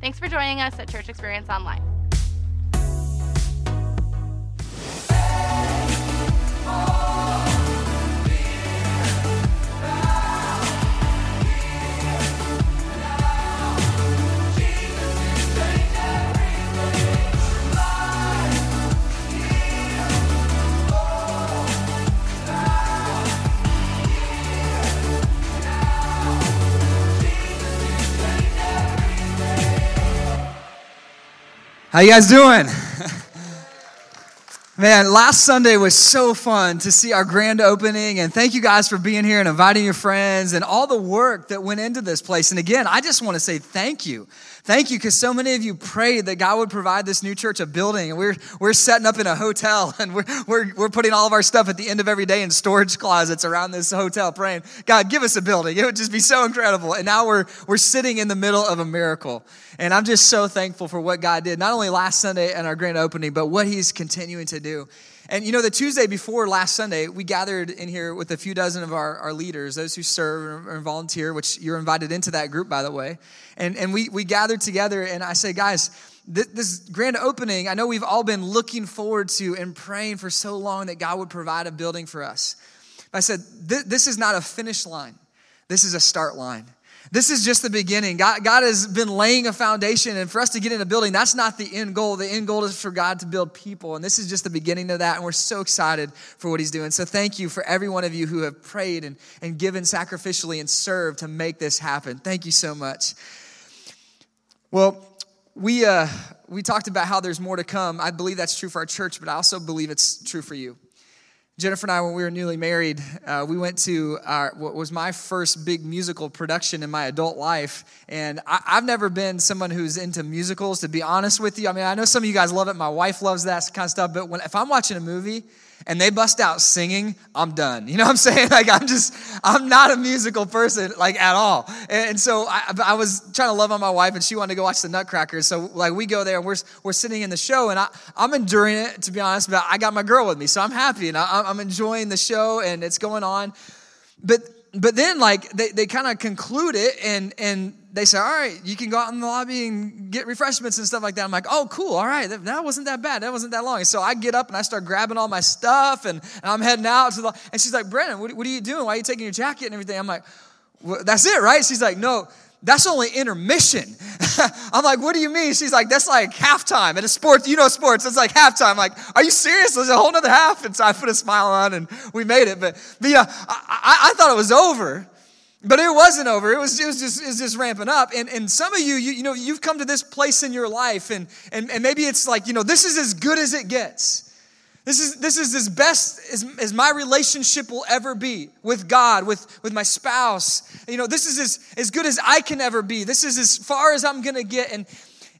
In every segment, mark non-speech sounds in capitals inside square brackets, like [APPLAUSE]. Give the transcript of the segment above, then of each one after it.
Thanks for joining us at Church Experience Online. How you guys doing? [LAUGHS] Man, last Sunday was so fun to see our grand opening, and thank you guys for being here and inviting your friends and all the work that went into this place. And again, I just want to say thank you. Thank you, because so many of you prayed that God would provide this new church a building, we're, we're setting up in a hotel, [LAUGHS] and we're, we're, we're putting all of our stuff at the end of every day in storage closets around this hotel, praying, God, give us a building. It would just be so incredible. And now we're, we're sitting in the middle of a miracle. And I'm just so thankful for what God did, not only last Sunday and our grand opening, but what He's continuing to do. And you know, the Tuesday before last Sunday, we gathered in here with a few dozen of our, our leaders, those who serve and volunteer, which you're invited into that group, by the way. And, and we, we gathered together, and I say, guys, this, this grand opening, I know we've all been looking forward to and praying for so long that God would provide a building for us. But I said, this is not a finish line, this is a start line. This is just the beginning. God, God has been laying a foundation, and for us to get in a building, that's not the end goal. The end goal is for God to build people, and this is just the beginning of that, and we're so excited for what He's doing. So, thank you for every one of you who have prayed and, and given sacrificially and served to make this happen. Thank you so much. Well, we, uh, we talked about how there's more to come. I believe that's true for our church, but I also believe it's true for you. Jennifer and I, when we were newly married, uh, we went to our, what was my first big musical production in my adult life. And I, have never been someone who's into musicals, to be honest with you. I mean, I know some of you guys love it. My wife loves that kind of stuff. But when, if I'm watching a movie and they bust out singing, I'm done. You know what I'm [LAUGHS] saying? Like, I'm just, I'm not a musical person, like, at all. And, and so I, I, was trying to love on my wife, and she wanted to go watch the Nutcrackers. So, like, we go there, and we're, we're sitting in the show, and I, I'm enduring it, to be honest, but I got my girl with me, so I'm happy, and I, I'm enjoying the show, and it's going on. But but then like they, they kind of conclude it and and they say all right you can go out in the lobby and get refreshments and stuff like that. I'm like oh cool all right that, that wasn't that bad that wasn't that long. And so i get up and i start grabbing all my stuff and, and i'm heading out to the and she's like Brandon what, what are you doing? Why are you taking your jacket and everything? I'm like well, that's it right? She's like no that's only intermission. [LAUGHS] [LAUGHS] I'm like, what do you mean? She's like, that's like halftime at a sports, you know, sports, it's like halftime. I'm like, are you serious? There's a whole nother half. And so I put a smile on and we made it. But, but yeah, I, I, I thought it was over. But it wasn't over. It was, it was just, it was just ramping up. And, and some of you, you, you know, you've come to this place in your life and, and, and maybe it's like, you know, this is as good as it gets. This is, this is as best as, as my relationship will ever be with God, with, with my spouse. You know, this is as, as good as I can ever be. This is as far as I'm going to get. And,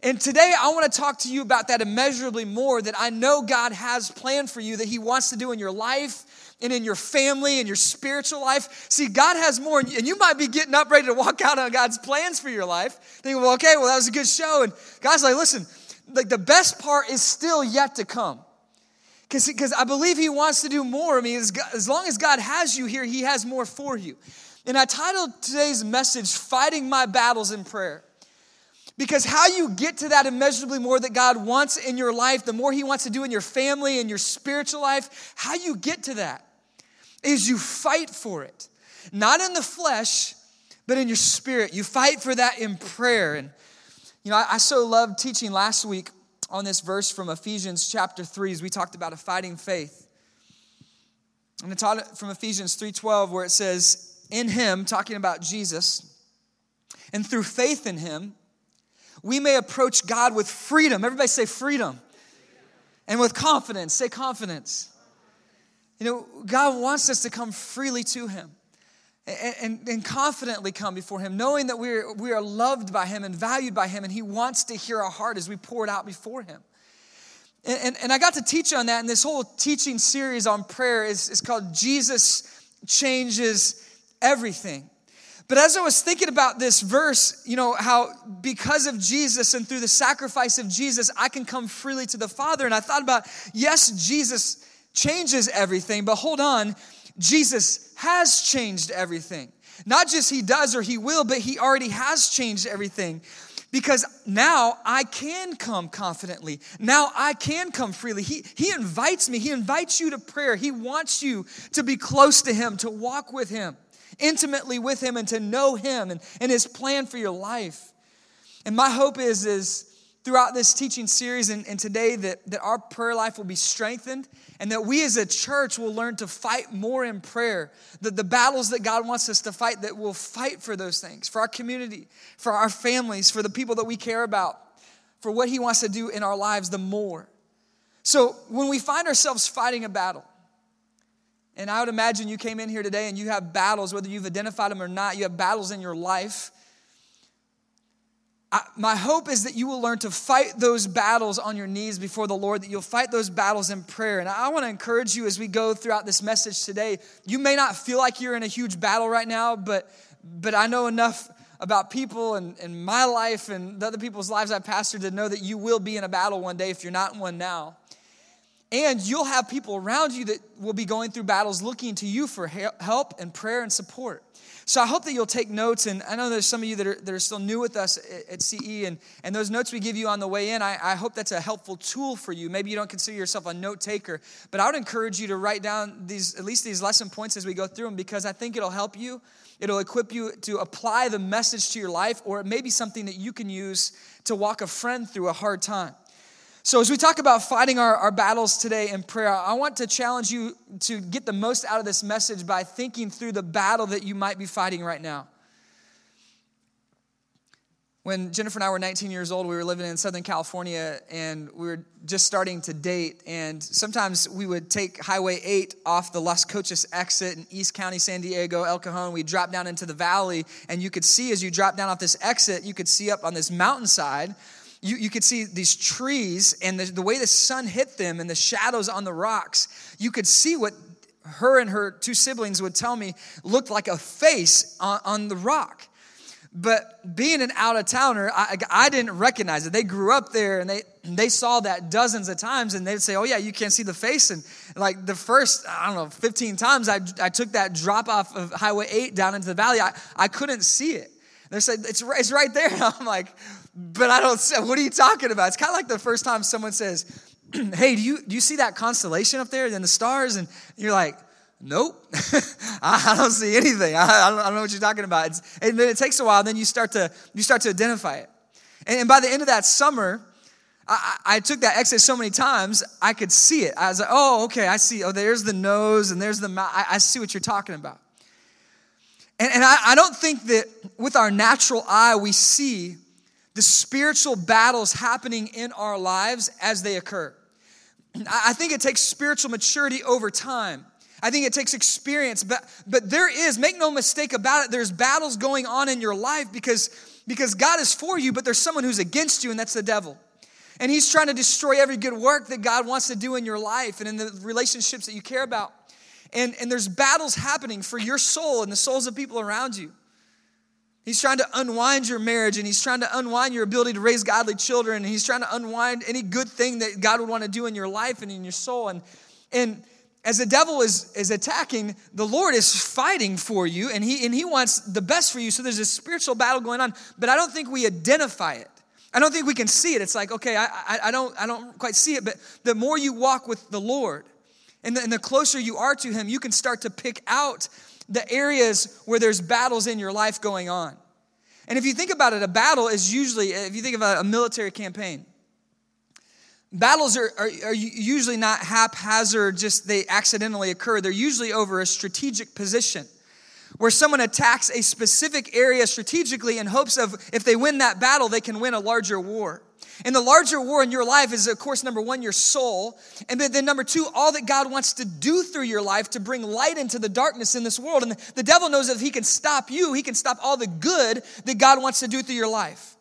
and today I want to talk to you about that immeasurably more that I know God has planned for you, that He wants to do in your life and in your family and your spiritual life. See, God has more, and you might be getting up ready to walk out on God's plans for your life. Thinking, well, okay, well, that was a good show. And God's like, listen, like the best part is still yet to come. Because I believe He wants to do more. I mean, as, as long as God has you here, He has more for you. And I titled today's message, Fighting My Battles in Prayer. Because how you get to that immeasurably more that God wants in your life, the more He wants to do in your family and your spiritual life, how you get to that is you fight for it. Not in the flesh, but in your spirit. You fight for that in prayer. And, you know, I, I so loved teaching last week on this verse from Ephesians chapter 3 as we talked about a fighting faith. And I taught from Ephesians 3:12 where it says, "In him, talking about Jesus, and through faith in him, we may approach God with freedom. Everybody say freedom. And with confidence, say confidence. You know, God wants us to come freely to him. And, and, confidently come before Him, knowing that we are, we are loved by Him and valued by Him, and He wants to hear our heart as we pour it out before Him. And, and, and I got to teach on that, and this whole teaching series on prayer is, is called Jesus Changes Everything. But as I was thinking about this verse, you know, how because of Jesus and through the sacrifice of Jesus, I can come freely to the Father. And I thought about, yes, Jesus changes everything, but hold on, Jesus has changed everything. Not just he does or he will, but he already has changed everything. Because now I can come confidently. Now I can come freely. He, he invites me. He invites you to prayer. He wants you to be close to Him, to walk with Him, intimately with Him, and to know Him and, and His plan for your life. And my hope is, is throughout this teaching series and, and today that, that our prayer life will be strengthened and that we as a church will learn to fight more in prayer. That the battles that God wants us to fight, that we'll fight for those things, for our community, for our families, for the people that we care about, for what He wants to do in our lives the more. So when we find ourselves fighting a battle, and I would imagine you came in here today and you have battles, whether you've identified them or not, you have battles in your life I, my hope is that you will learn to fight those battles on your knees before the Lord, that you'll fight those battles in prayer. And I want to encourage you as we go throughout this message today. You may not feel like you're in a huge battle right now, but, but I know enough about people and, and my life and the other people's lives I pastored to know that you will be in a battle one day if you're not in one now. And you'll have people around you that will be going through battles looking to you for help and prayer and support. So I hope that you'll take notes. And I know there's some of you that are, that are still new with us at, CE, and, and those notes we give you on the way in, I, I hope that's a helpful tool for you. Maybe you don't consider yourself a note taker, but I would encourage you to write down these, at least these lesson points as we go through them, because I think it'll help you. It'll equip you to apply the message to your life, or it may be something that you can use to walk a friend through a hard time. So, as we talk about fighting our, our battles today in prayer, I want to challenge you to get the most out of this message by thinking through the battle that you might be fighting right now. When Jennifer and I were 19 years old, we were living in Southern California and we were just starting to date. And sometimes we would take Highway 8 off the Los Coches exit in East County, San Diego, El Cajon. We'd drop down into the valley, and you could see as you drop down off this exit, you could see up on this mountainside you, you could see these trees and the, the way the sun hit them and the shadows on the rocks. You could see what her and her two siblings would tell me looked like a face on, on the rock. But being an out of towner, I, I, didn't recognize it. They grew up there and they, they saw that dozens of times and they'd say, Oh, yeah, you can't see the face. And like the first, I don't know, 15 times I, I took that drop off of Highway 8 down into the valley, I, I couldn't see it. They said, it's, it's right there. And [LAUGHS] I'm like, but I don't, what are you talking about? It's kind of like the first time someone says, [CLEARS THROAT] hey, do you, do you see that constellation up there and the stars? And you're like, nope, [LAUGHS] I don't see anything. I, I, don't, I don't know what you're talking about. It's, and then it takes a while, then you start to, you start to identify it. And, and by the end of that summer, I, I, took that exit so many times, I could see it. I was like, oh, okay, I see. Oh, there's the nose and there's the mouth. I, I see what you're talking about. And, and I, I don't think that with our natural eye we see the spiritual battles happening in our lives as they occur. I think it takes spiritual maturity over time. I think it takes experience, but, but there is, make no mistake about it, there's battles going on in your life because, because God is for you, but there's someone who's against you, and that's the devil. And he's trying to destroy every good work that God wants to do in your life and in the relationships that you care about. And, and there's battles happening for your soul and the souls of people around you. He's trying to unwind your marriage and he's trying to unwind your ability to raise godly children and he's trying to unwind any good thing that God would want to do in your life and in your soul. And, and as the devil is, is attacking, the Lord is fighting for you and he, and he wants the best for you. So there's a spiritual battle going on, but I don't think we identify it. I don't think we can see it. It's like, okay, I, I, I don't, I don't quite see it, but the more you walk with the Lord, and the, and the closer you are to Him, you can start to pick out the areas where there's battles in your life going on. And if you think about it, a battle is usually, if you think of a, military campaign, battles are, are, are, usually not haphazard, just they accidentally occur. They're usually over a strategic position where someone attacks a specific area strategically in hopes of if they win that battle, they can win a larger war. And the larger war in your life is, of course, number one, your soul. And then number two, all that God wants to do through your life to bring light into the darkness in this world. And the devil knows that if he can stop you, he can stop all the good that God wants to do through your life.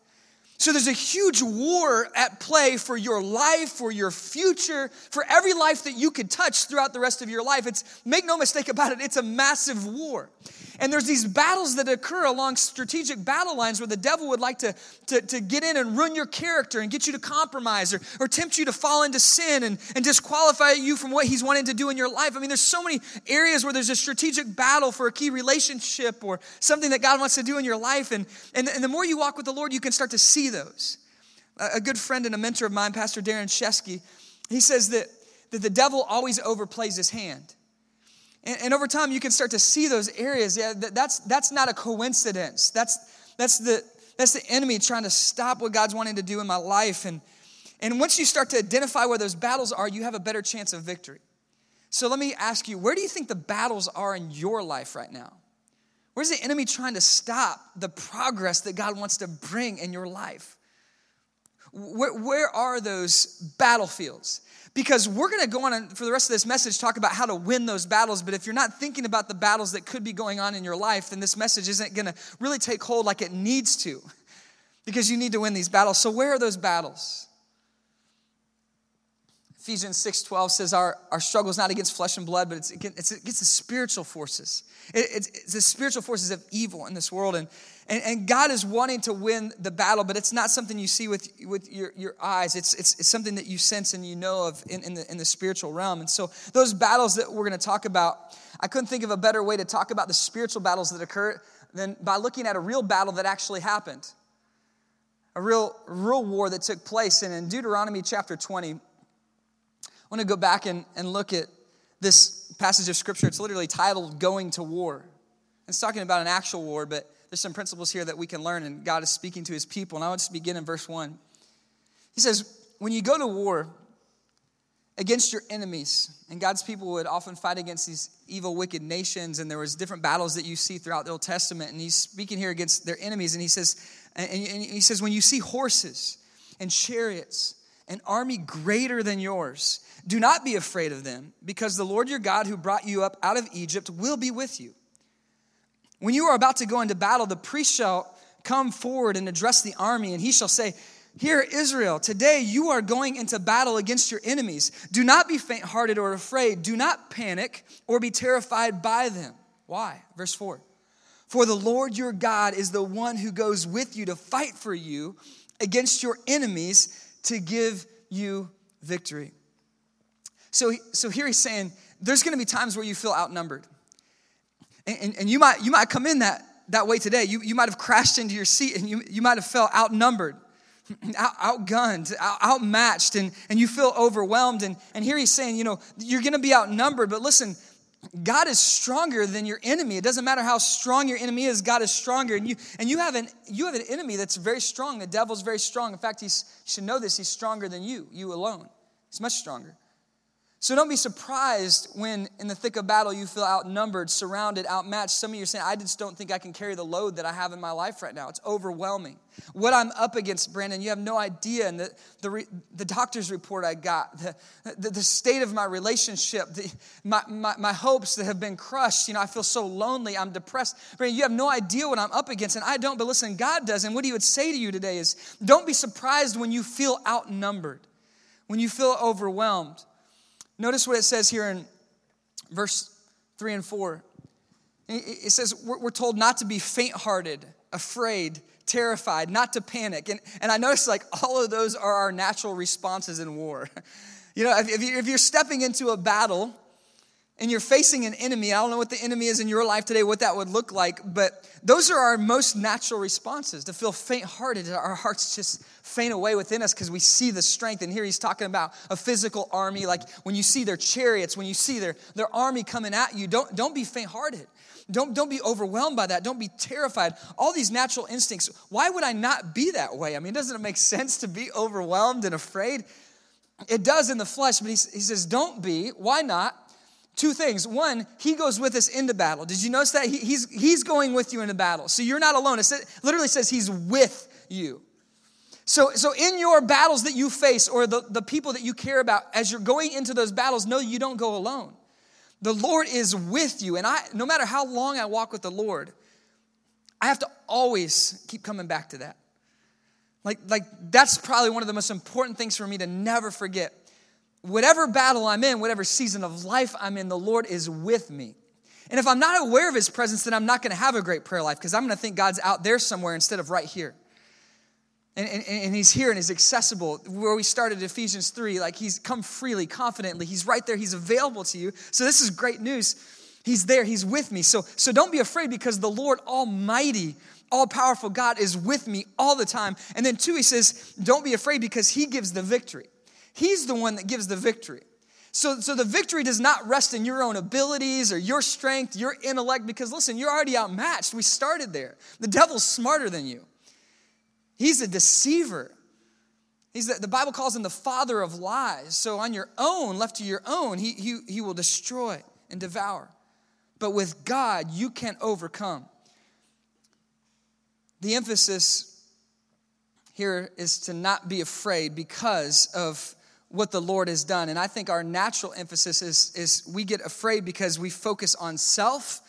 So there's a huge war at play for your life, for your future, for every life that you could touch throughout the rest of your life. It's make no mistake about it, it's a massive war. And there's these battles that occur along strategic battle lines where the devil would like to, to, to get in and ruin your character and get you to compromise or, or tempt you to fall into sin and, and disqualify you from what he's wanting to do in your life. I mean, there's so many areas where there's a strategic battle for a key relationship or something that God wants to do in your life. And, and, and the more you walk with the Lord, you can start to see those. A, a good friend and a mentor of mine, Pastor Darren Shesky, he says that, that the devil always overplays his hand. And, and, over time, you can start to see those areas. Yeah, that, that's, that's not a coincidence. That's, that's, the, that's the enemy trying to stop what God's wanting to do in my life. And, and once you start to identify where those battles are, you have a better chance of victory. So let me ask you, where do you think the battles are in your life right now? Where's the enemy trying to stop the progress that God wants to bring in your life? Where, where are those battlefields? Because we're going to go on for the rest of this message talk about how to win those battles but if you're not thinking about the battles that could be going on in your life then this message isn't going to really take hold like it needs to [LAUGHS] because you need to win these battles so where are those battles Ephesians 6.12 says our, our struggle is not against flesh and blood, but it's, it's against the spiritual forces. It, it's, it's the spiritual forces of evil in this world. And, and, and, God is wanting to win the battle, but it's not something you see with, with your, your eyes. It's, it's, it's something that you sense and you know of in, in, the, in the spiritual realm. And so those battles that we're going to talk about, I couldn't think of a better way to talk about the spiritual battles that occur than by looking at a real battle that actually happened. A real, real war that took place. And in Deuteronomy chapter 20, I want to go back and, and look at this passage of scripture. It's literally titled Going to War. It's talking about an actual war, but there's some principles here that we can learn, and God is speaking to his people. And I want to begin in verse 1. He says, When you go to war against your enemies, and God's people would often fight against these evil, wicked nations, and there was different battles that you see throughout the Old Testament, and he's speaking here against their enemies, and he says, and he says, when you see horses and chariots, an army greater than yours, do not be afraid of them, because the Lord your God who brought you up out of Egypt will be with you. When you are about to go into battle, the priest shall come forward and address the army, and he shall say, Hear, Israel, today you are going into battle against your enemies. Do not be faint hearted or afraid. Do not panic or be terrified by them. Why? Verse 4 For the Lord your God is the one who goes with you to fight for you against your enemies to give you victory. So, so here he's saying there's going to be times where you feel outnumbered. And, and, and, you, might, you might come in that, that way today. You, you might have crashed into your seat and you, you might have felt outnumbered, [CLEARS THROAT] out, outgunned, out, outmatched, and, and you feel overwhelmed. And, and here he's saying, you know, you're going to be outnumbered, but listen, God is stronger than your enemy. It doesn't matter how strong your enemy is, God is stronger. And you, and you, have, an, you have an enemy that's very strong. The devil's very strong. In fact, you should know this, he's stronger than you, you alone. He's much stronger. So don't be surprised when in the thick of battle you feel outnumbered, surrounded, outmatched. Some of you are saying, I just don't think I can carry the load that I have in my life right now. It's overwhelming. What I'm up against, Brandon, you have no idea. And the, the, the doctor's report I got, the, the, the state of my relationship, the, my, my, my hopes that have been crushed. You know, I feel so lonely. I'm depressed. Brandon, you have no idea what I'm up against. And I don't, but listen, God does. And what he would say to you today is don't be surprised when you feel outnumbered, when you feel overwhelmed. Notice what it says here in verse 3 and 4. It says, We're told not to be faint hearted, afraid, terrified, not to panic. And, and I notice like all of those are our natural responses in war. [LAUGHS] You know, if, you're stepping into a battle, and you're facing an enemy, I don't know what the enemy is in your life today, what that would look like, but those are our most natural responses to feel faint hearted. Our hearts just faint away within us because we see the strength. And here he's talking about a physical army, like when you see their chariots, when you see their, their army coming at you, don't, don't be faint hearted. Don't, don't be overwhelmed by that. Don't be terrified. All these natural instincts, why would I not be that way? I mean, doesn't it make sense to be overwhelmed and afraid? It does in the flesh, but he, he says, don't be. Why not? Two things. One, he goes with us into battle. Did you notice that? He, he's, he's going with you into battle. So you're not alone. It literally says he's with you. So, so in your battles that you face or the, the people that you care about, as you're going into those battles, know you don't go alone. The Lord is with you. And I, no matter how long I walk with the Lord, I have to always keep coming back to that. Like, like that's probably one of the most important things for me to never forget. Whatever battle I'm in, whatever season of life I'm in, the Lord is with me. And if I'm not aware of his presence, then I'm not going to have a great prayer life because I'm going to think God's out there somewhere instead of right here. And, and, and, he's here and he's accessible. Where we started Ephesians 3, like he's come freely, confidently. He's right there, he's available to you. So this is great news. He's there, he's with me. So, so don't be afraid because the Lord Almighty, all powerful God is with me all the time. And then, two, he says, don't be afraid because he gives the victory. He's the one that gives the victory. So, so the victory does not rest in your own abilities or your strength, your intellect, because listen, you're already outmatched. We started there. The devil's smarter than you. He's a deceiver. He's the, the Bible calls him the father of lies. So on your own, left to your own, he, he, he will destroy and devour. But with God, you can overcome. The emphasis here is to not be afraid because of what the Lord has done. And I think our natural emphasis is, is we get afraid because we focus on self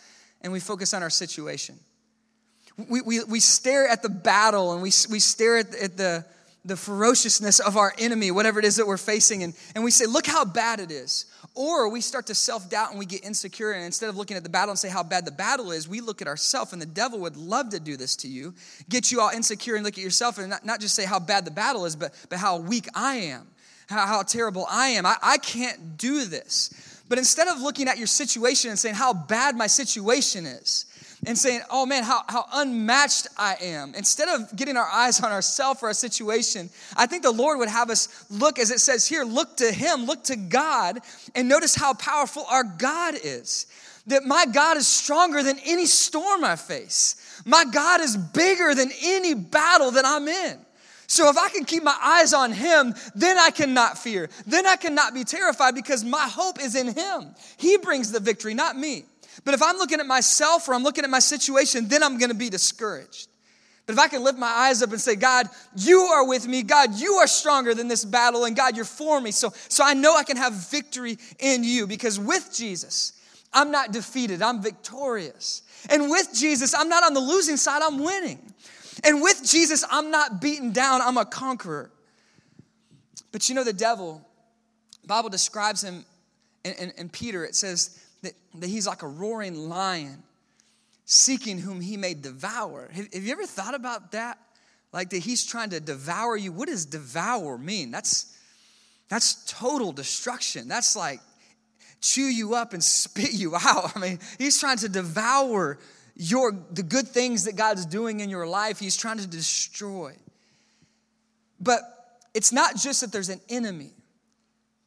and we focus on our situation we, we, we stare at the battle and we, we stare at, at the, the ferociousness of our enemy, whatever it is that we're facing, and, and we say, Look how bad it is. Or we start to self doubt and we get insecure, and instead of looking at the battle and say how bad the battle is, we look at ourselves, and the devil would love to do this to you, get you all insecure and look at yourself and not, not just say how bad the battle is, but, but how weak I am, how, how terrible I am. I, I can't do this. But instead of looking at your situation and saying how bad my situation is, and saying, oh man, how, how unmatched I am. Instead of getting our eyes on ourselves or our situation, I think the Lord would have us look, as it says here, look to Him, look to God, and notice how powerful our God is. That my God is stronger than any storm I face. My God is bigger than any battle that I'm in. So if I can keep my eyes on him, then I cannot fear. Then I cannot be terrified because my hope is in him. He brings the victory, not me. But if I'm looking at myself or I'm looking at my situation, then I'm gonna be discouraged. But if I can lift my eyes up and say, God, you are with me. God, you are stronger than this battle. And God, you're for me. So, so I know I can have victory in you because with Jesus, I'm not defeated, I'm victorious. And with Jesus, I'm not on the losing side, I'm winning. And with Jesus, I'm not beaten down, I'm a conqueror. But you know, the devil, Bible describes him in, in, in Peter, it says, that, that he's like a roaring lion seeking whom he may devour. Have, have you ever thought about that? Like that he's trying to devour you. What does devour mean? That's that's total destruction. That's like chew you up and [LAUGHS] spit you out. I mean, he's trying to devour your the good things that God's doing in your life. He's trying to destroy. But it's not just that there's an enemy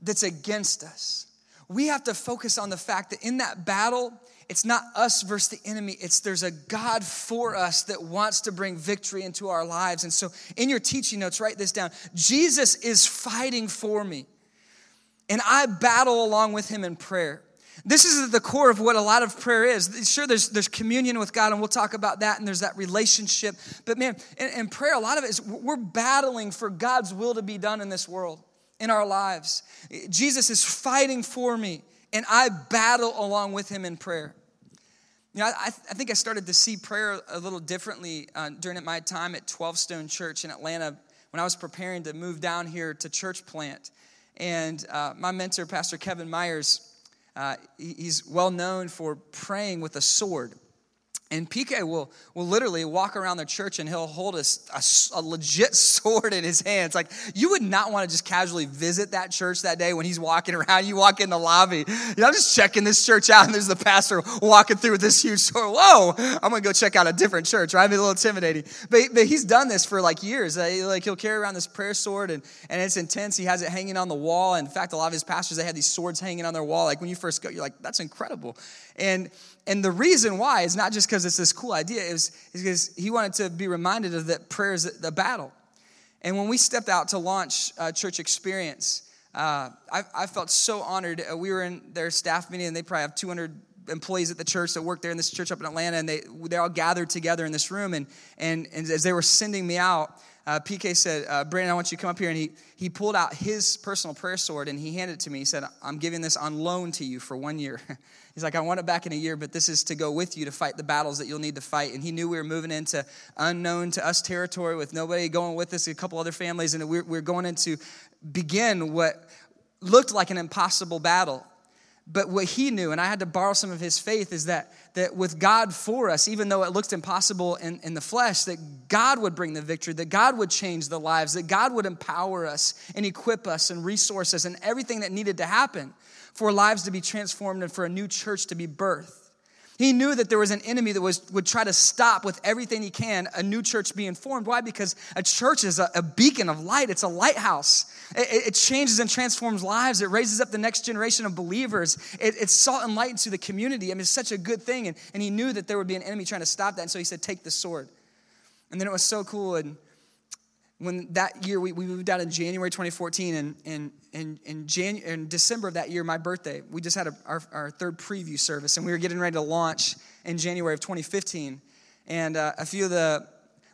that's against us we have to focus on the fact that in that battle, it's not us versus the enemy. It's there's a God for us that wants to bring victory into our lives. And so in your teaching notes, write this down Jesus is fighting for me, and I battle along with him in prayer. This is the core of what a lot of prayer is. Sure, there's, there's communion with God, and we'll talk about that, and there's that relationship. But man, in, in prayer, a lot of it is we're battling for God's will to be done in this world in our lives. Jesus is fighting for me, and I battle along with him in prayer. You know, I, I think I started to see prayer a little differently uh, during my time at 12 Stone Church in Atlanta when I was preparing to move down here to church plant. And uh, my mentor, Pastor Kevin Myers, uh, he's well known for praying with a sword. And PK will, will literally walk around the church and he'll hold a, a, a, legit [LAUGHS] sword in his hands. Like, you would not want to just casually visit that church that day when he's walking around. You walk in the lobby, you know, I'm just checking this church out, and there's the pastor walking through with this huge sword. Whoa, I'm going to go check out a different church, right? It'd be a little intimidating. But, but he's done this for like years. Uh, like, he'll carry around this prayer sword, and, and it's intense. He has it hanging on the wall. In fact, a lot of his pastors, they had these swords hanging on their wall. Like, when you first go, you're like, that's incredible. And and the reason why is not just because it's this cool idea, is because he wanted to be reminded of that prayer is the battle. And when we stepped out to launch uh, Church Experience, uh, I, I, felt so honored. Uh, we were in their staff meeting, and they probably have 200 employees at the church that work there in this church up in Atlanta, and they, they all gathered together in this room. And, and, and as they were sending me out, uh, PK said, uh, Brandon, I want you to come up here. And he, he pulled out his personal prayer sword and he handed it to me. He said, I'm giving this on loan to you for one year. [LAUGHS] He's like, I want it back in a year, but this is to go with you to fight the battles that you'll need to fight. And he knew we were moving into unknown to us territory with nobody going with us, a couple other families, and we we're going into begin what looked like an impossible battle. But what he knew, and I had to borrow some of his faith, is that, that with God for us, even though it looked impossible in, in the flesh, that God would bring the victory, that God would change the lives, that God would empower us and equip us and resource us and everything that needed to happen for lives to be transformed and for a new church to be birthed. He knew that there was an enemy that was, would try to stop with everything he can a new church being formed. Why? Because a church is a, a beacon of light, it's a lighthouse. It, it, changes and transforms lives, it raises up the next generation of believers. It, it's salt and light into the community. I mean, it's such a good thing. And, and he knew that there would be an enemy trying to stop that. And so he said, Take the sword. And then it was so cool. And when that year we, we moved out in January 2014, and in, Janu- December of that year, my birthday, we just had a, our, our third preview service, and we were getting ready to launch in January of 2015. And uh, a few of the,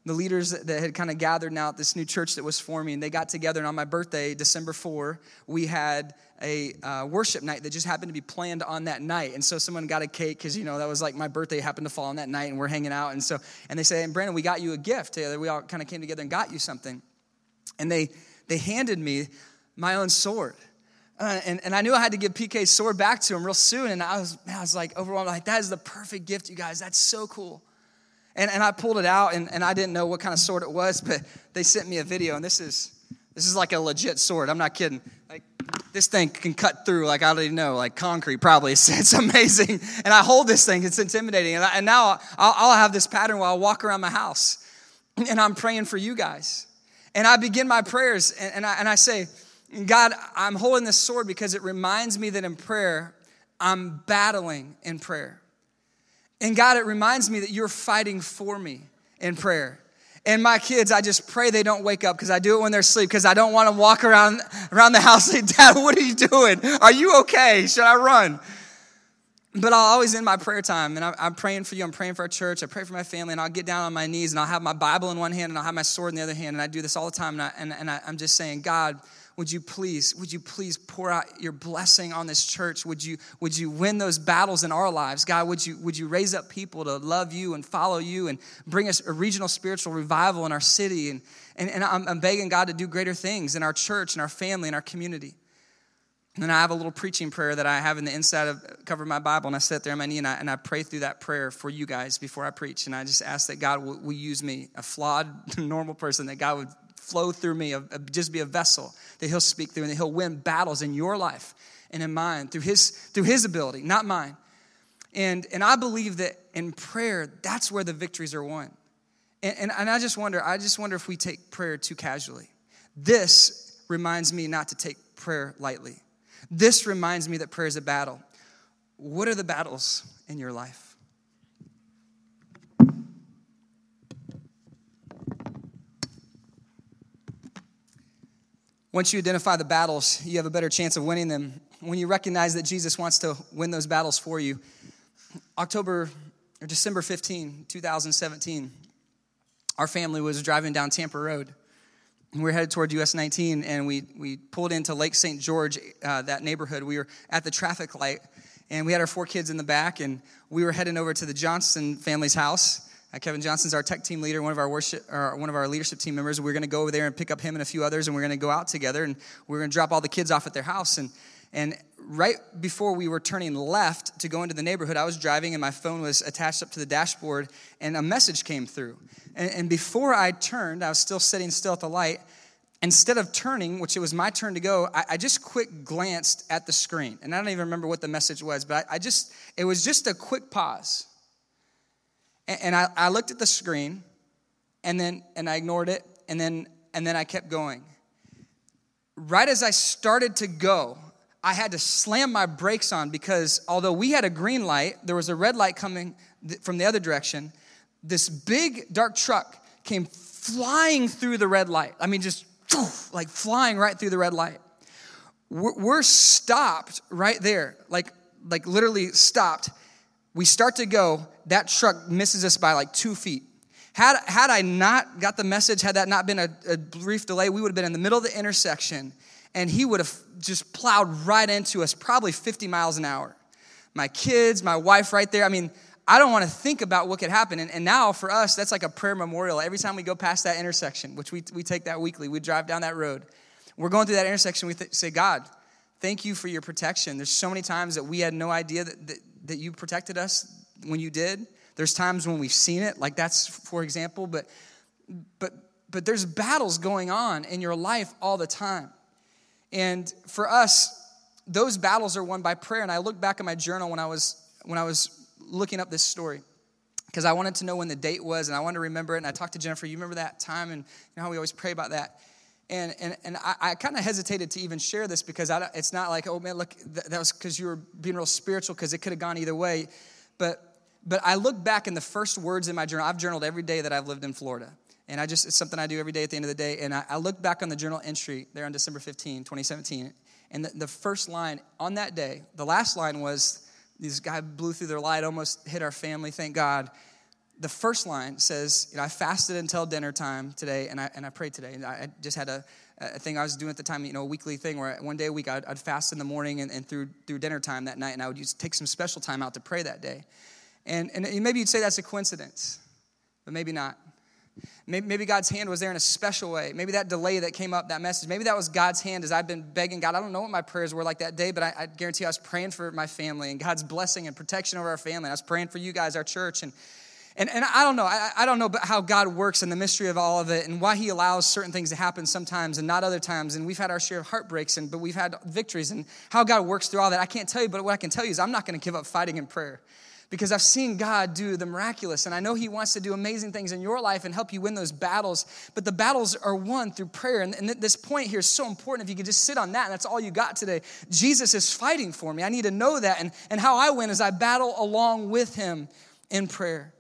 the leaders that, had kind of gathered now at this new church that was forming, they got together, and on my birthday, December 4, we had a uh, worship night that just happened to be planned on that night. And so someone got a cake because, you know, that was like my birthday happened to fall on that night and we're hanging out. And so, and they say, and Brandon, we got you a gift. We all kind of came together and got you something. And they, they handed me my own sword. Uh, and, and I knew I had to give PK's sword back to him real soon. And I was, I was like overwhelmed. Like, that is the perfect gift, you guys. That's so cool. And, and I pulled it out and, and I didn't know what kind of sword it was, but they sent me a video. And this is, this is like a legit sword. I'm not kidding. Like, this thing can cut through like I don't even know, like concrete probably. [LAUGHS] It's, it's amazing. And I hold this thing, it's intimidating. And, I, and now I'll, I'll, have this pattern while I walk around my house and I'm praying for you guys. And I begin my prayers and, and, I, and I say, God, I'm holding this sword because it reminds me that in prayer, I'm battling in prayer. And God, it reminds me that you're fighting for me in prayer. And my kids, I just pray they don't wake up because I do it when they're asleep because I don't want to walk around around the house [LAUGHS] and say, Dad, what are you doing? Are you okay? Should I run? But I'll always end my prayer time and I'm praying for you. I'm praying for our church. I pray for my family and I'll get down on my knees and I'll have my Bible in one hand and I'll have my sword in the other hand. And I do this all the time. And, I, and, and I, I'm just saying, God, would you please, would you please pour out your blessing on this church? Would you, would you win those battles in our lives? God, would you, would you raise up people to love you and follow you and bring us a regional spiritual revival in our city? And, and, and I'm, I'm begging God to do greater things in our church and our family and our community. And then I have a little preaching prayer that I have in the inside of cover of my Bible, and I sit there on my knee and I, and I pray through that prayer for you guys before I preach. And I just ask that God will, will use me, a flawed, [LAUGHS] normal person, that God would flow through me, just be a vessel that He'll speak through, and that He'll win battles in your life and in mine through His through His ability, not mine. And and I believe that in prayer, that's where the victories are won. And, and, and I just wonder, I just wonder if we take prayer too casually. This reminds me not to take prayer lightly. This reminds me that prayer is a battle. What are the battles in your life? Once you identify the battles, you have a better chance of winning them. When you recognize that Jesus wants to win those battles for you, October or December 15, 2017, our family was driving down Tampa Road. We were headed toward US 19 and we, we pulled into Lake St. George, uh, that neighborhood. We were at the traffic light and we had our four kids in the back and we were heading over to the Johnson family's house. Uh, Kevin Johnson's our tech team leader, one of our worship, or one of our leadership team members. We're going to go over there and pick up him and a few others, and we're going to go out together, and we're going to drop all the kids off at their house. And and right before we were turning left to go into the neighborhood, I was driving, and my phone was attached up to the dashboard, and a message came through. And, and before I turned, I was still sitting still at the light. Instead of turning, which it was my turn to go, I, I just quick glanced at the screen, and I don't even remember what the message was, but I, I just it was just a quick pause and I, I looked at the screen and then and I ignored it and then and then I kept going. Right as I started to go, I had to slam my brakes on because although we had a green light, there was a red light coming from the other direction. This big dark truck came flying through the red light. I mean, just like flying right through the red light. We're stopped right there, like like literally stopped. We start to go, that truck misses us by like two feet. Had, had I not got the message, had that not been a, a brief delay, we would have been in the middle of the intersection and he would have just plowed right into us, probably 50 miles an hour. My kids, my wife right there. I mean, I don't want to think about what could happen. And, and, now for us, that's like a prayer memorial. Every time we go past that intersection, which we, we take that weekly, we drive down that road. We're going through that intersection, we th- say, God, thank you for your protection. There's so many times that we had no idea that, that, that you protected us when you did. There's times when we've seen it, like that's for example, but but but there's battles going on in your life all the time. And for us, those battles are won by prayer. And I look back at my journal when I was when I was looking up this story because I wanted to know when the date was and I wanted to remember it. And I talked to Jennifer, you remember that time and you know how we always pray about that. And, and, and I, I kind of hesitated to even share this because I, it's not like, oh man, look, that was because you were being real spiritual because it could have gone either way. But but I look back in the first words in my journal. I've journaled every day that I've lived in Florida. And I just, it's something I do every day at the end of the day. And I, I look back on the journal entry there on December 15, 2017. And the, the first line on that day, the last line was, this guy blew through their light, almost hit our family, thank God. The first line says, you know, I fasted until dinner time today, and I, and I prayed today. And I just had a, a thing I was doing at the time, you know, a weekly thing where one day a week I'd, I'd fast in the morning and, and through, through dinner time that night, and I would use, take some special time out to pray that day. And, and maybe you'd say that's a coincidence, but maybe not. Maybe, God's hand was there in a special way. Maybe that delay that came up, that message, maybe that was God's hand as I'd been begging God. I don't know what my prayers were like that day, but I, I guarantee I was praying for my family and God's blessing and protection over our family. I was praying for you guys, our church. And, and, and I don't know. I, I don't know how God works and the mystery of all of it and why He allows certain things to happen sometimes and not other times. And we've had our share of heartbreaks, and, but we've had victories. And how God works through all that, I can't tell you, but what I can tell you is I'm not going to give up fighting in prayer because I've seen God do the miraculous. And I know He wants to do amazing things in your life and help you win those battles. But the battles are won through prayer. And, and this point here is so important. If you could just sit on that, and that's all you got today. Jesus is fighting for me. I need to know that. And, and how I win is I battle along with Him in prayer.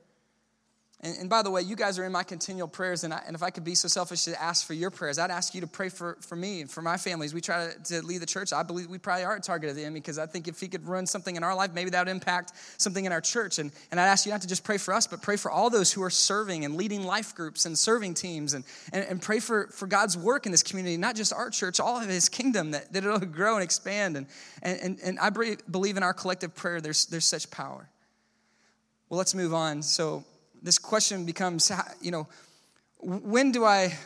And, and, by the way, you guys are in my continual prayers, and, I, and if I could be so selfish to ask for your prayers, I'd ask you to pray for, for me and for my families. We try to, to lead the church. I believe we probably are a target of the enemy because I think if he could run something in our life, maybe that would impact something in our church. And, and I'd ask you not to just pray for us, but pray for all those who are serving and leading life groups and serving teams, and, and, and pray for, for God's work in this community, not just our church, all of his kingdom, that, that it'll [LAUGHS] grow and expand. And, and, and I believe in our collective prayer, there's, there's such power. Well, let's move on. So, this question becomes, you know, when do I,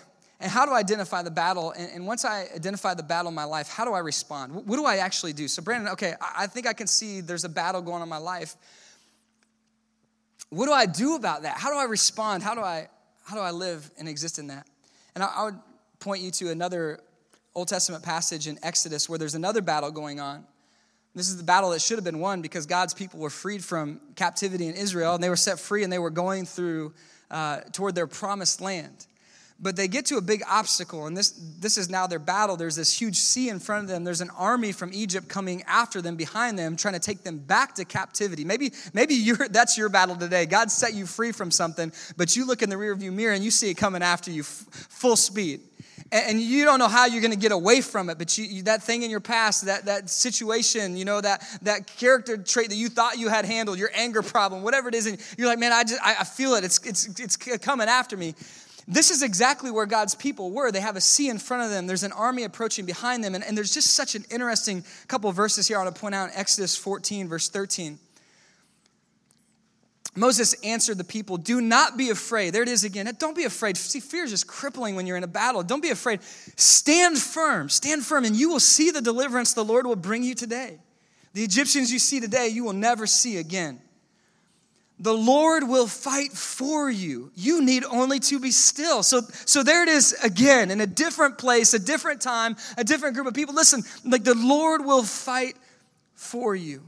and how do I identify the battle? And, and, once I identify the battle in my life, how do I respond? What do I actually do? So, Brandon, okay, I, I think I can see there's a battle going on in my life. What do I do about that? How do I respond? How do I, how do I live and exist in that? And I, I would point you to another Old Testament passage in Exodus where there's another battle going on. This is the battle that should have been won because God's people were freed from captivity in Israel and they were set free and they were going through uh, toward their promised land. But they get to a big obstacle, and this, this is now their battle. There's this huge sea in front of them. There's an army from Egypt coming after them, behind them, trying to take them back to captivity. Maybe, maybe you're, that's your battle today. God set you free from something, but you look in the rearview mirror and you see it coming after you f- full speed and you don't know how you're going to get away from it but you, that thing in your past that, that situation you know that, that character trait that you thought you had handled your anger problem whatever it is and you're like man i just i, feel it. It's, it's, it's coming after me. This is exactly where god's people were. They have a sea in front of them. There's an army approaching behind them. And, and there's just such an interesting couple verses here i want to point out. In exodus 14 verse 13 Moses answered the people, Do not be afraid. There it is again. Don't be afraid. See, fear is just crippling when you're in a battle. Don't be afraid. Stand firm. Stand firm, and you will see the deliverance the Lord will bring you today. The Egyptians you see today, you will never see again. The Lord will fight for you. You need only to be still. So, so there it is again in a different place, a different time, a different group of people. Listen, like the Lord will fight for you.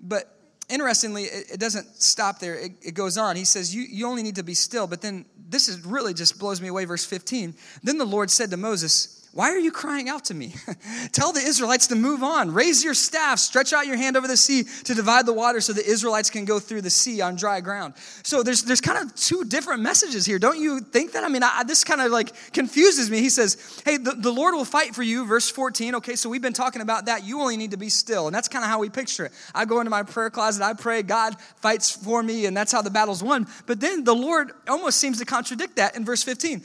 But interestingly, it, it doesn't stop there. It, it, goes on. He says, you, you only need to be still. But then this is really just blows me away. Verse 15. Then the Lord said to Moses, why are you crying out to me? [LAUGHS] Tell the Israelites to move on. Raise your staff, stretch out your hand over the sea to divide the water so the Israelites can go through the sea on dry ground. So there's, there's kind of two different messages here. Don't you think that? I mean, I, this kind of like confuses me. He says, Hey, the, the Lord will fight for you, verse 14. Okay, so we've been talking about that. You only need to be still. And that's kind of how we picture it. I go into my prayer closet, I pray, God fights for me, and that's how the battle's won. But then the Lord almost seems to contradict that in verse 15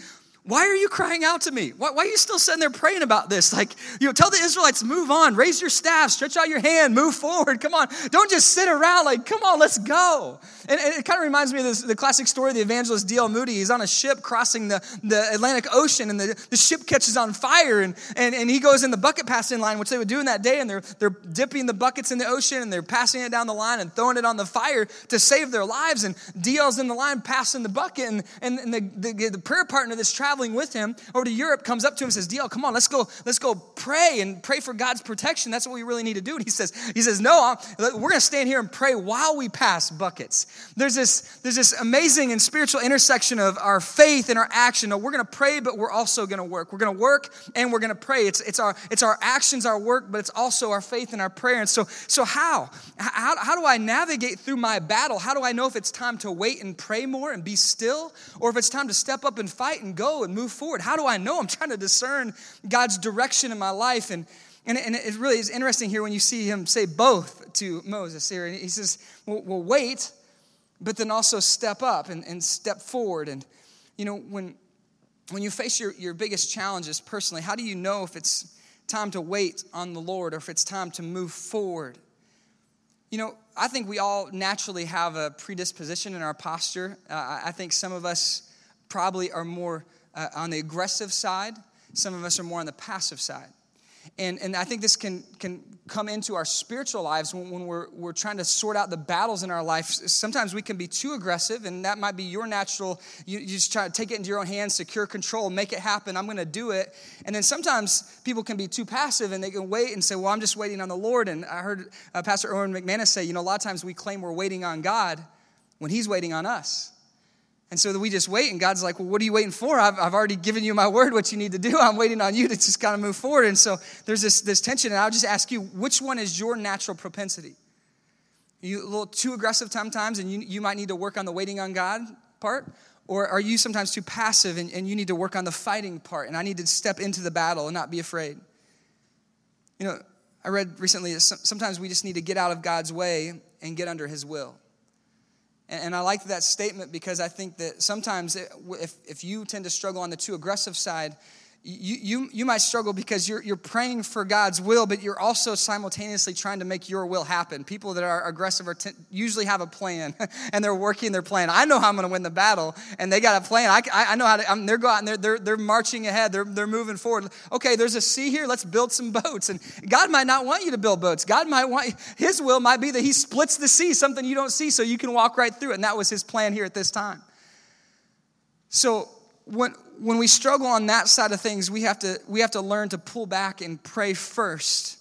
why are you crying out to me? Why, why, are you still sitting there praying about this? Like, you know, tell the Israelites, move on, raise your staff, stretch out your hand, move forward. Come on. Don't just sit around. Like, come on, let's go. And, and it kind of reminds me of this, the classic story of the evangelist D.L. Moody. He's on a ship crossing the, the Atlantic Ocean, and the, the ship catches on fire, and, and, and he goes in the bucket passing line, which they would do in that day, and they're, they're dipping the buckets in the ocean, and they're passing it down the line and throwing it on the fire to save their lives. And D.L.'s in the line passing the bucket, and, and, the, the, the prayer partner that's traveling with him over to Europe comes up to him and says, DL, come on, let's go, let's go pray and pray for God's protection. That's what we really need to do. And he says, he says, no, we're going to stand here and pray while we pass buckets. There's this, there's this amazing and spiritual intersection of our faith and our action. No, we're going to pray, but we're also going to work. We're going to work and we're going to pray. It's, it's, our, it's our actions, our work, but it's also our faith and our prayer. And so, so how? how? How do I navigate through my battle? How do I know if it's time to wait and pray more and be still, or if it's time to step up and fight and go and move forward? How do I know? I'm trying to discern God's direction in my life. And, and, and it really is interesting here when you see him say both to Moses here. And he says, well, well wait, but then also step up and, and step forward. And, you know, when, when you face your, your biggest challenges personally, how do you know if it's time to wait on the Lord or if it's time to move forward? You know, I think we all naturally have a predisposition in our posture. Uh, I think some of us probably are more uh, on the aggressive side, some of us are more on the passive side. And, and I think this can, can come into our spiritual lives when, when we're, we're trying to sort out the battles in our life. Sometimes we can be too aggressive, and that might be your natural. You, you just try to take it into your own hands, secure control, make it happen. I'm going to do it. And then sometimes people can be too passive and they can wait and say, Well, I'm just waiting on the Lord. And I heard uh, Pastor Erwin McManus say, You know, a lot of times we claim we're waiting on God when He's waiting on us. And so we just wait, and God's like, Well, what are you waiting for? I've, I've already given you my word, what you need to do. I'm waiting on you to just kind of move forward. And so there's this, this tension, and I'll just ask you, which one is your natural propensity? You a little too aggressive sometimes, and you, you might need to work on the waiting on God part? Or are you sometimes too passive and, and you need to work on the fighting part, and I need to step into the battle and not be afraid? You know, I read recently that sometimes we just need to get out of God's way and get under His will. And I like that statement because I think that sometimes if, if you tend to struggle on the too aggressive side, you, you, you might struggle because you're, you're praying for God's will, but you're also simultaneously trying to make your will happen. People that are aggressive are t- usually have a plan [LAUGHS] and they're working their plan. I know how I'm going to win the battle, and they got a plan. I, I know how to, I'm, they're going, they're, they're, they're marching ahead, they're, they're moving forward. Okay, there's a sea here, let's build some boats. And God might not want you to build boats. God might want, His will might be that He splits the sea, something you don't see, so you can walk right through it. And that was His plan here at this time. So, when, when we struggle on that side of things, we have to, we have to learn to pull back and pray first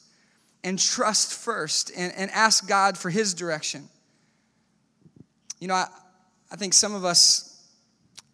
and trust first and, and ask God for His direction. You know, I, I think some of us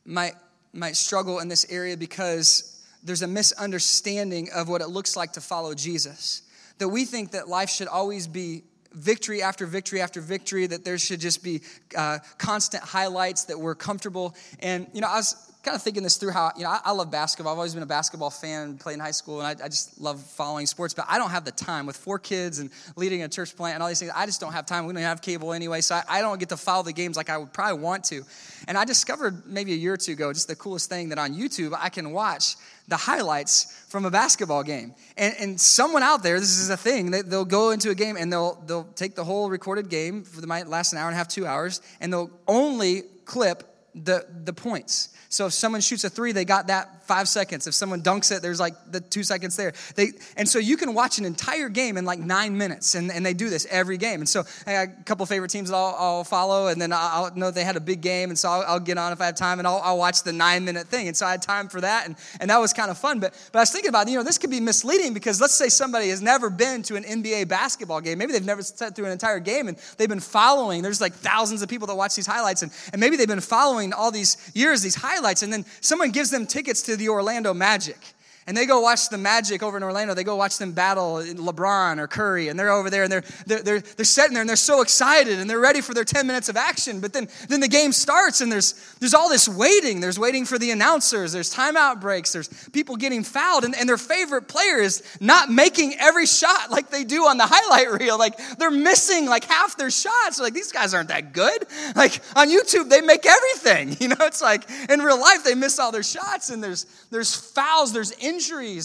might, might struggle in this area because there's a misunderstanding of what it looks like to follow Jesus. That we think that life should always be victory after victory after victory, that there should just be uh, constant highlights, that we're comfortable. And, you know, I was kind of thinking this through how, you know, I, I, love basketball. I've always been a basketball fan, played in high school, and I, I, just love following sports, but I don't have the time. With four kids and leading a church plant and all these things, I just don't have time. We don't have cable anyway, so I, I don't get to follow the games like I would probably want to. And I discovered maybe a year or two ago just the coolest thing that on YouTube I can watch the highlights from a basketball game. And, and someone out there, this is a thing, they, they'll go into a game and they'll, they'll take the whole recorded game, for the might last an hour and a half, two hours, and they'll only clip the, the points. So if someone shoots a three, they got that five seconds. If someone dunks it, there's like the two seconds there. They, and so you can watch an entire game in like nine minutes, and, and they do this every game. And so I got a couple favorite teams that I'll, I'll follow, and then I'll know they had a big game, and so I'll, I'll get on if I have time, and I'll, I'll, watch the nine minute thing. And so I had time for that, and, and that was kind of fun. But, but I was thinking about, you know, this could be misleading because let's say somebody has never been to an NBA basketball game. Maybe they've never sat through an entire game, and they've been following. There's like thousands of people that watch these highlights, and, and maybe they've been following all these years, these highlights, and then someone gives them tickets to the Orlando Magic. And they go watch the Magic over in Orlando. They go watch them battle LeBron or Curry, and they're over there and they're, they're, they're, they're sitting there and they're so excited and they're ready for their 10 minutes of action. But then, then the game starts and there's, there's all this waiting. There's waiting for the announcers, there's timeout breaks, there's people getting fouled, and, and their favorite player is not making every shot like they do on the highlight reel. Like they're missing like half their shots. Like these guys aren't that good. Like on YouTube, they make everything. [LAUGHS] You know, it's like in real life, they miss all their shots and there's, there's fouls, there's injuries,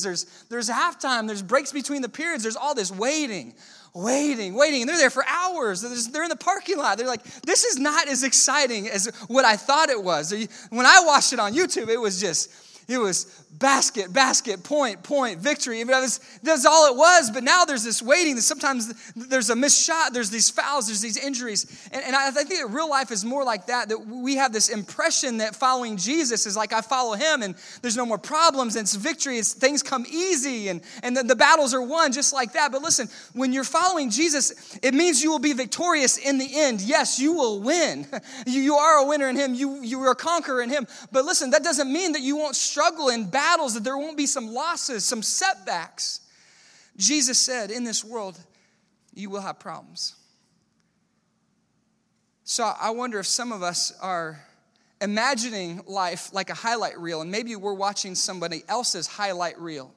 there's, there's halftime, there's breaks between the periods, there's all this waiting, waiting, waiting. And they're there for hours. They're in the parking lot. They're like, this is not as exciting as what I thought it was. When I watched it on YouTube, it was just, it was basket, basket, point, point, victory. was, that's all it was. But now there's this waiting. Sometimes there's a missed shot. There's these fouls. There's these injuries. And, and I think that real life is more like that. That we have this impression that following Jesus is like I follow Him, and there's no more problems. And it's victory. It's things come easy, and and the, the battles are won just like that. But listen, when you're following Jesus, it means you will be victorious in the end. Yes, you will win. [LAUGHS] You, you are a winner in Him. You you are a conqueror in Him. But listen, that doesn't mean that you won't struggle in battle battles, that there won't be some losses, some setbacks. Jesus said, In this world, you will have problems. So I wonder if some of us are imagining life like a highlight reel, and maybe we're watching somebody else's highlight reel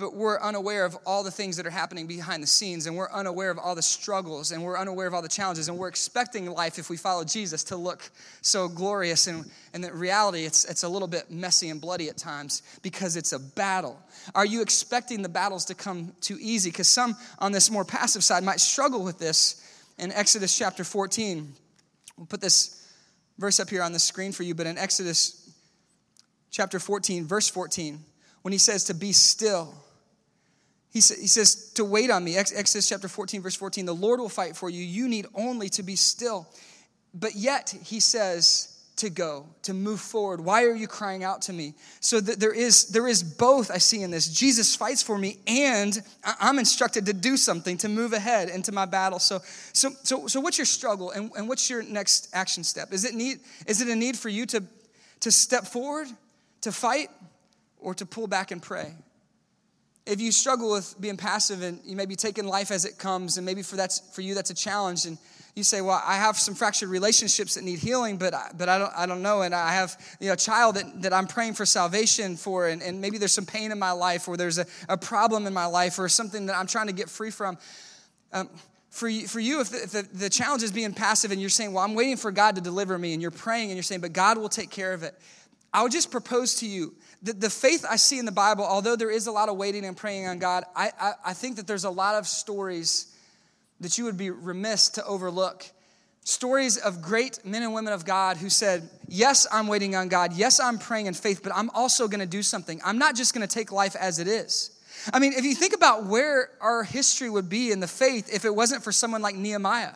but we're unaware of all the things that are happening behind the scenes, and we're unaware of all the struggles, and we're unaware of all the challenges, and we're expecting life, if we follow Jesus, to look so glorious. And, and in reality, it's, it's a little bit messy and bloody at times because it's a battle. Are you expecting the battles to come too easy? Because some on this more passive side might struggle with this. In Exodus chapter 14, we'll put this verse up here on the screen for you, but in Exodus chapter 14, verse 14, when he says to be still. He, sa- he says to wait on me. Exodus chapter 14, verse 14 the Lord will fight for you. You need only to be still. But yet, he says, to go, to move forward. Why are you crying out to me? So that there is there is both I see in this. Jesus fights for me and I'm instructed to do something to move ahead into my battle. So so so so what's your struggle and, and what's your next action step? Is it need is it a need for you to to step forward, to fight, or to pull back and pray. If you struggle with being passive and you may be taking life as it comes, and maybe for that's for you that's a challenge, and you say, "Well, I have some fractured relationships that need healing, but I, but I don't I don't know, and I have you know a child that, that I'm praying for salvation for, and, and maybe there's some pain in my life, or there's a, a problem in my life, or something that I'm trying to get free from." Um, for you, for you if, the, if the, the challenge is being passive and you're saying, Well, I'm waiting for God to deliver me, and you're praying and you're saying, But God will take care of it, I would just propose to you the, the faith I see in the Bible, although there is a lot of waiting and praying on God, I, I, I think that there's a lot of stories that you would be remiss to overlook. Stories of great men and women of God who said, Yes, I'm waiting on God. Yes, I'm praying in faith, but I'm also going to do something. I'm not just going to take life as it is. I mean, if you think about where our history would be in the faith if it wasn't for someone like Nehemiah.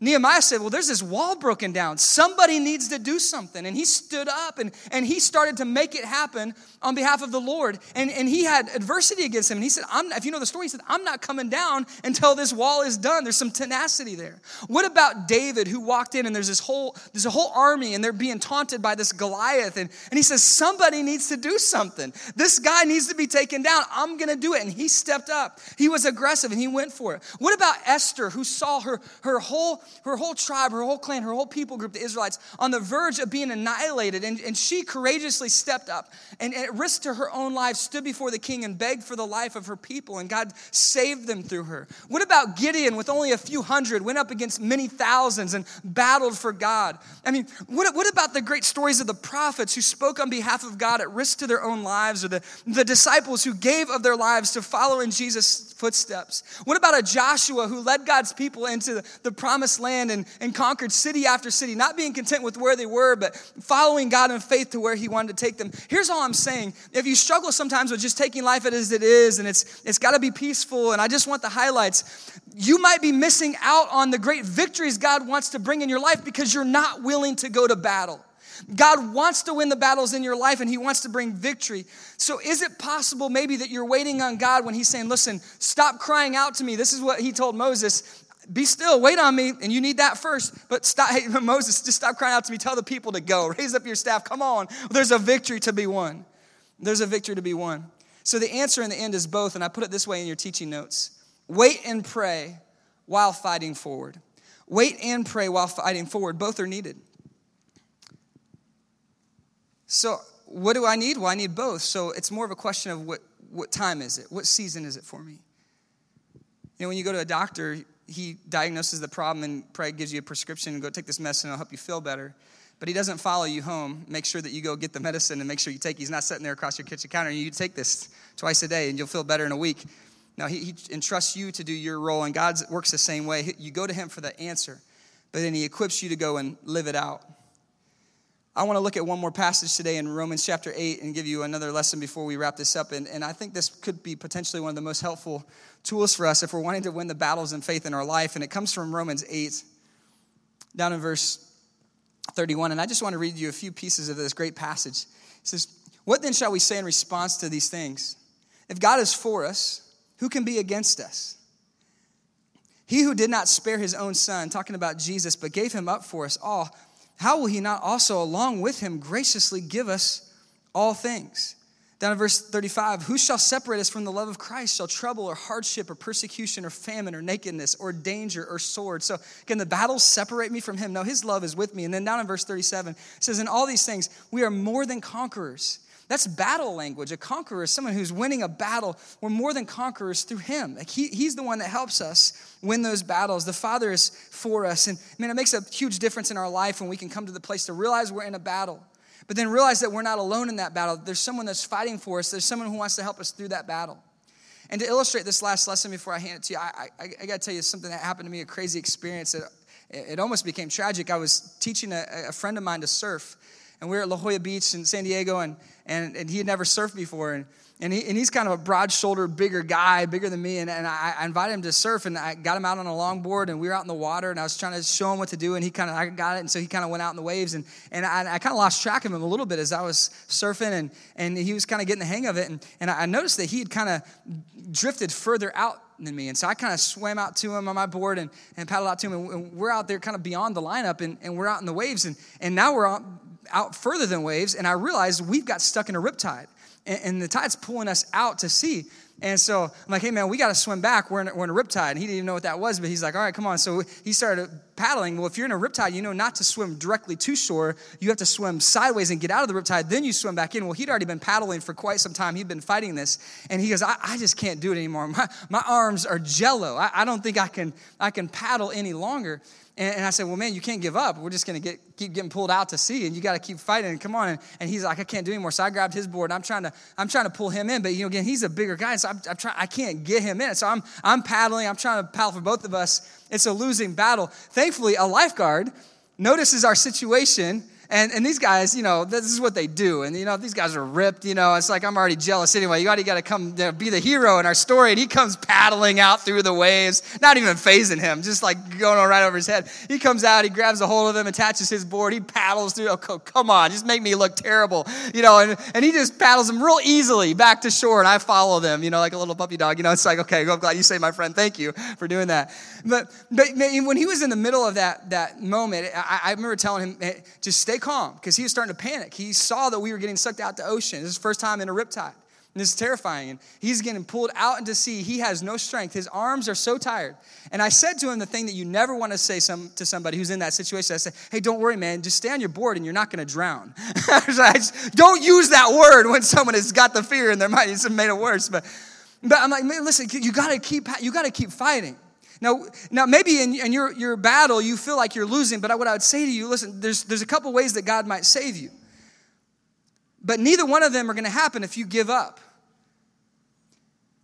Nehemiah said, Well, there's this wall broken down. Somebody needs to do something. And he stood up and, and he started to make it happen on behalf of the Lord. And, and he had adversity against him. And he said, I'm, If you know the story, he said, I'm not coming down until this wall is done. There's some tenacity there. What about David who walked in and there's this whole, there's a whole army and they're being taunted by this Goliath. And, and he says, Somebody needs to do something. This guy needs to be taken down. I'm going to do it. And he stepped up. He was aggressive and he went for it. What about Esther who saw her, her whole her whole tribe, her whole clan, her whole people group, the Israelites, on the verge of being annihilated. And, and she courageously stepped up and at risk to her own life stood before the king and begged for the life of her people. And God saved them through her. What about Gideon with only a few hundred, went up against many thousands and battled for God? I mean, what, what about the great stories of the prophets who spoke on behalf of God at risk to their own lives or the, the disciples who gave of their lives to follow in Jesus' footsteps? What about a Joshua who led God's people into the, the promised land and, and conquered city after city, not being content with where they were, but following God in faith to where He wanted to take them? Here's all I'm saying. If you struggle sometimes with just taking life as it is and it's, it's got to be peaceful, and I just want the highlights, you might be missing out on the great victories God wants to bring in your life because you're not willing to go to battle. God wants to win the battles in your life and He wants to bring victory. So, is it possible maybe that you're waiting on God when He's saying, Listen, stop crying out to me? This is what He told Moses. Be still, wait on me, and you need that first. But stop, hey, [LAUGHS] Moses, just stop crying out to me. Tell the people to go. Raise up your staff. Come on. There's a victory to be won. There's a victory to be won. So the answer in the end is both, and I put it this way in your teaching notes wait and pray while fighting forward. Wait and pray while fighting forward. Both are needed. So, what do I need? Well, I need both. So, it's more of a question of what, what time is it? What season is it for me? You know, when you go to a doctor, he diagnoses the problem and probably gives you a prescription and go take this medicine, it'll help you feel better. But he doesn't follow you home, make sure that you go get the medicine and make sure you take. He's not sitting there across your kitchen counter and you take this twice a day and you'll feel better in a week. Now he, he entrusts you to do your role, and God works the same way. You go to him for the answer, but then he equips you to go and live it out. I want to look at one more passage today in Romans chapter 8 and give you another lesson before we wrap this up. And, and I think this could be potentially one of the most helpful tools for us if we're wanting to win the battles in faith in our life. And it comes from Romans 8, down in verse 31. And I just want to read you a few pieces of this great passage. It says, What then shall we say in response to these things? If God is for us, who can be against us? He who did not spare his own son, talking about Jesus, but gave him up for us all, how will he not also, along with him, graciously give us all things? Down in verse 35, who shall separate us from the love of Christ? Shall trouble or hardship or persecution or famine or nakedness or danger or sword? So, can the battles separate me from him? No, his love is with me. And then down in verse 37, it says, In all these things, we are more than conquerors. That's battle language. A conqueror is someone who's winning a battle. We're more than conquerors through him. Like he, he's the one that helps us win those battles. The Father is for us. And man, it makes a huge difference in our life when we can come to the place to realize we're in a battle but then realize that we're not alone in that battle. There's someone that's fighting for us, there's someone who wants to help us through that battle. And to illustrate this last lesson before I hand it to you, I, I, I got to tell you something that happened to me, a crazy experience. That it almost became tragic. I was teaching a, a friend of mine to surf, and we were at La Jolla Beach in San Diego, and, and, and he had never surfed before. And and, he, and he's kind of a broad shouldered, bigger guy, bigger than me. And, and I, I, invited him to surf, and I got him out on a longboard, and we were out in the water, and I was trying to show him what to do, and he kind of I got it, and so he kind of went out in the waves, and, and I, I kind of lost track of him a little bit as I was surfing, and, and he was kind of getting the hang of it, and, and I noticed that he had kind of drifted further out than me. And so I kind of swam out to him on my board and, and paddled out to him. And we're out there kind of beyond the lineup and, and we're out in the waves. And, and now we're out, out further than waves. And I realized we've got stuck in a riptide and, and the tide's pulling us out to sea. And so I'm like, hey, man, we got to swim back. We're in, we're in a riptide. And he didn't even know what that was, but he's like, all right, come on. So he started paddling. Well, if you're in a riptide, you know not to swim directly to shore. You have to swim sideways and get out of the riptide. Then you swim back in. Well, he'd already been paddling for quite some time. He'd been fighting this. And he goes, I, I just can't do it anymore. [LAUGHS] My, my arms are jello. I, I don't think I can, I can paddle any longer. And, and I said, Well, man, you can't give up. We're just going to keep getting pulled out to sea, and you got to keep fighting. And come on. And, and, he's like, I can't do anymore. So I grabbed his board, and I'm trying to, I'm trying to pull him in. But, you know, again, he's a bigger guy, so I'm, I'm trying, I can't get him in. So I'm, I'm paddling. I'm trying to paddle for both of us. It's a losing battle. Thankfully, a lifeguard notices our situation and, and these guys, you know, this is what they do. And, you know, these guys are ripped, you know, it's like I'm already jealous anyway. You already got to come you know, be the hero in our story. And he comes paddling out through the waves, not even fazing him, just like going right over his head. He comes out, he grabs a hold of him, attaches his board, he paddles through. Oh, come on, just make me look terrible, you know, and, and he just paddles him real easily back to shore. And I follow them, you know, like a little puppy dog. You know, it's like, okay, I'm glad you saved my friend. Thank you for doing that. But, but when he was in the middle of that, that moment, I, I remember telling him, just stay calm because he was starting to panic. He saw that we were getting sucked out to ocean. This is his first time in a riptide. And this is terrifying. And he's getting pulled out into sea. He has no strength. His arms are so tired. And I said to him the thing that you never want to say some, to somebody who's in that situation. I said, hey, don't worry, man. Just stay on your board and you're not going to drown. [LAUGHS] don't use that word when someone has got the fear in their mind. It's made it worse. But, but I'm like, man, listen, you got to keep, you got to keep fighting. Now, now maybe in, in your, your battle you feel like you're losing, but what I would say to you, listen, there's, there's a couple ways that God might save you. But neither one of them are going to happen if you give up.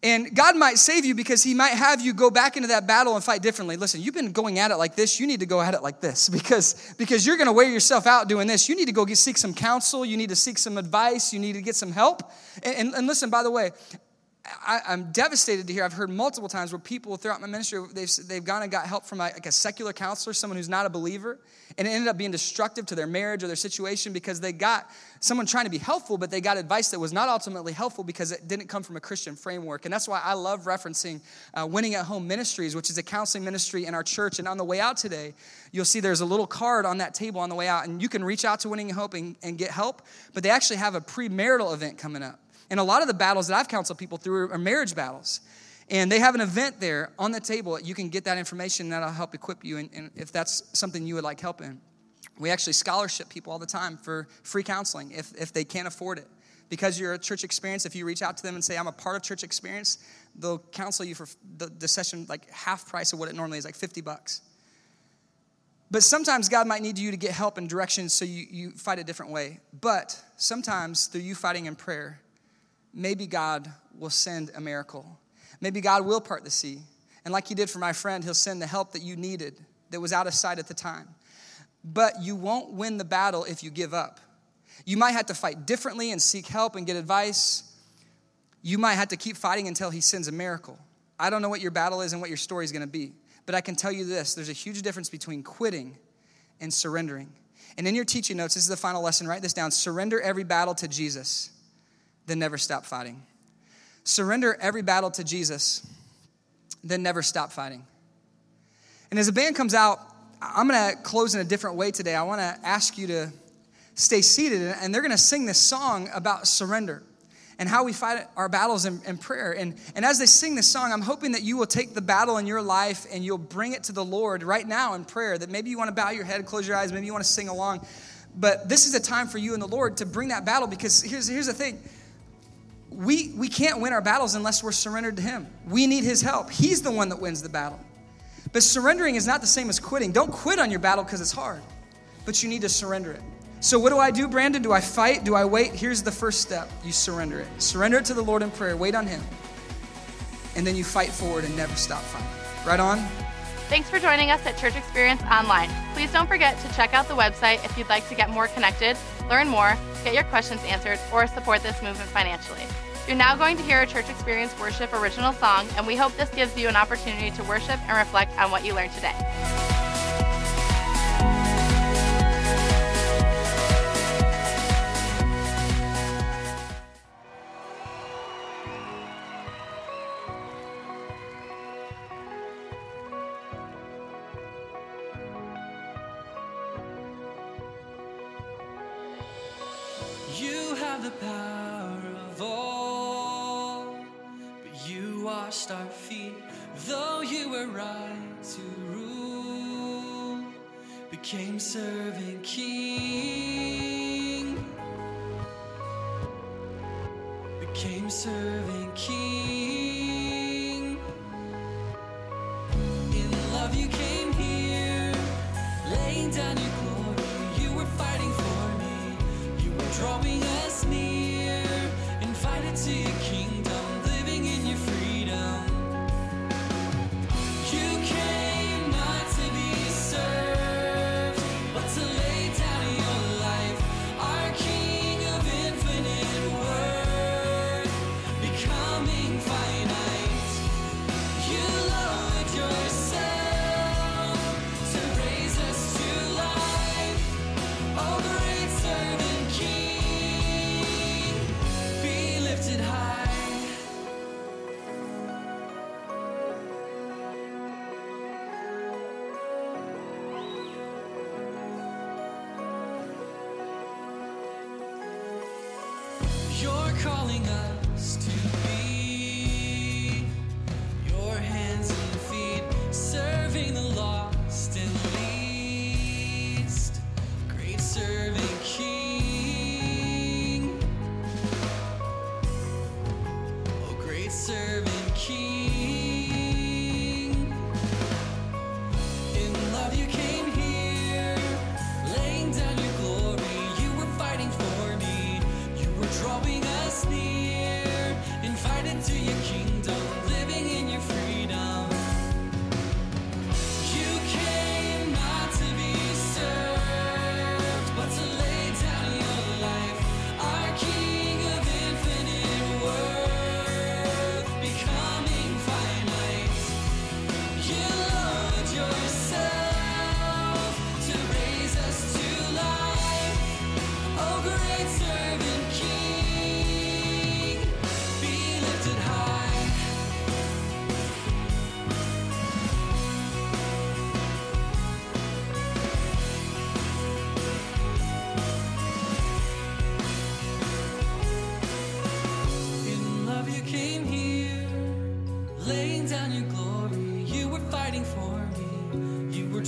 And God might save you because He might have you go back into that battle and fight differently. Listen, you've been going at it like this. You need to go at it like this [LAUGHS] because, because you're going to wear yourself out doing this. You need to go get, seek some counsel. You need to seek some advice. You need to get some help. And, and, and listen, by the way, I, am devastated to hear. I've heard multiple times where people throughout my ministry they've, they've gone and got help from like a secular counselor, someone who's not a believer, and it ended up being destructive to their marriage or their situation because they got someone trying to be helpful, but they got advice that was not ultimately helpful because it didn't come from a Christian framework. And that's why I love referencing uh, Winning at Home Ministries, which is a counseling ministry in our church. And on the way out today, you'll see there's a little card on that table on the way out, and you can reach out to Winning Hope and, and get help. But they actually have a premarital event coming up. And a lot of the battles that I've counseled people through are marriage battles. And they have an event there on the table. You can get that information, that'll help equip you, and, and if that's something you would like help in. We actually scholarship people all the time for free counseling if, if they can't afford it. Because you're a church experience, if you reach out to them and say, I'm a part of church experience, they'll counsel you for the, the session like half price of what it normally is, like 50 bucks. But sometimes God might need you to get help and direction so you, you fight a different way. But sometimes through you fighting in prayer, maybe God will send a miracle. Maybe God will part the sea. And like He did for my friend, He'll send the help that you needed that was out of sight at the time. But you won't win the battle if you give up. You might have to fight differently and seek help and get advice. You might have to keep fighting until He sends a miracle. I don't know what your battle is and what your story is going to be, but I can tell you this there's a huge difference between quitting and surrendering. And in your teaching notes, this is the final lesson, write this down surrender every battle to Jesus then never stop fighting. Surrender every battle to Jesus, then never stop fighting. And as the band comes out, I'm going to close in a different way today. I want to ask you to stay seated, and they're going to sing this song about surrender and how we fight our battles in, in, prayer. And, and as they sing this song, I'm hoping that you will take the battle in your life and you'll bring it to the Lord right now in prayer. That maybe you want to bow your head, close your eyes, maybe you want to sing along. But this is a time for you and the Lord to bring that battle because here's, here's the thing we, we can't win our battles unless we're surrendered to Him. We need His help. He's the one that wins the battle. But surrendering is not the same as quitting. Don't quit on your battle because it's hard, but you need to surrender it. So, what do I do, Brandon? Do I fight? Do I wait? Here's the first step you surrender it. Surrender it to the Lord in prayer, wait on Him, and then you fight forward and never stop fighting. Right on? Thanks for joining us at Church Experience Online. Please don't forget to check out the website if you'd like to get more connected, learn more, get your questions answered, or support this movement financially. You're now going to hear a Church Experience Worship original song, and we hope this gives you an opportunity to worship and reflect on what you learned today. Calling us to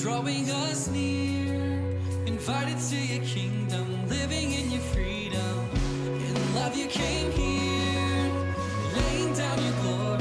drawing us near, invited to your kingdom, living in your freedom. In love, you came here, laying down your glory.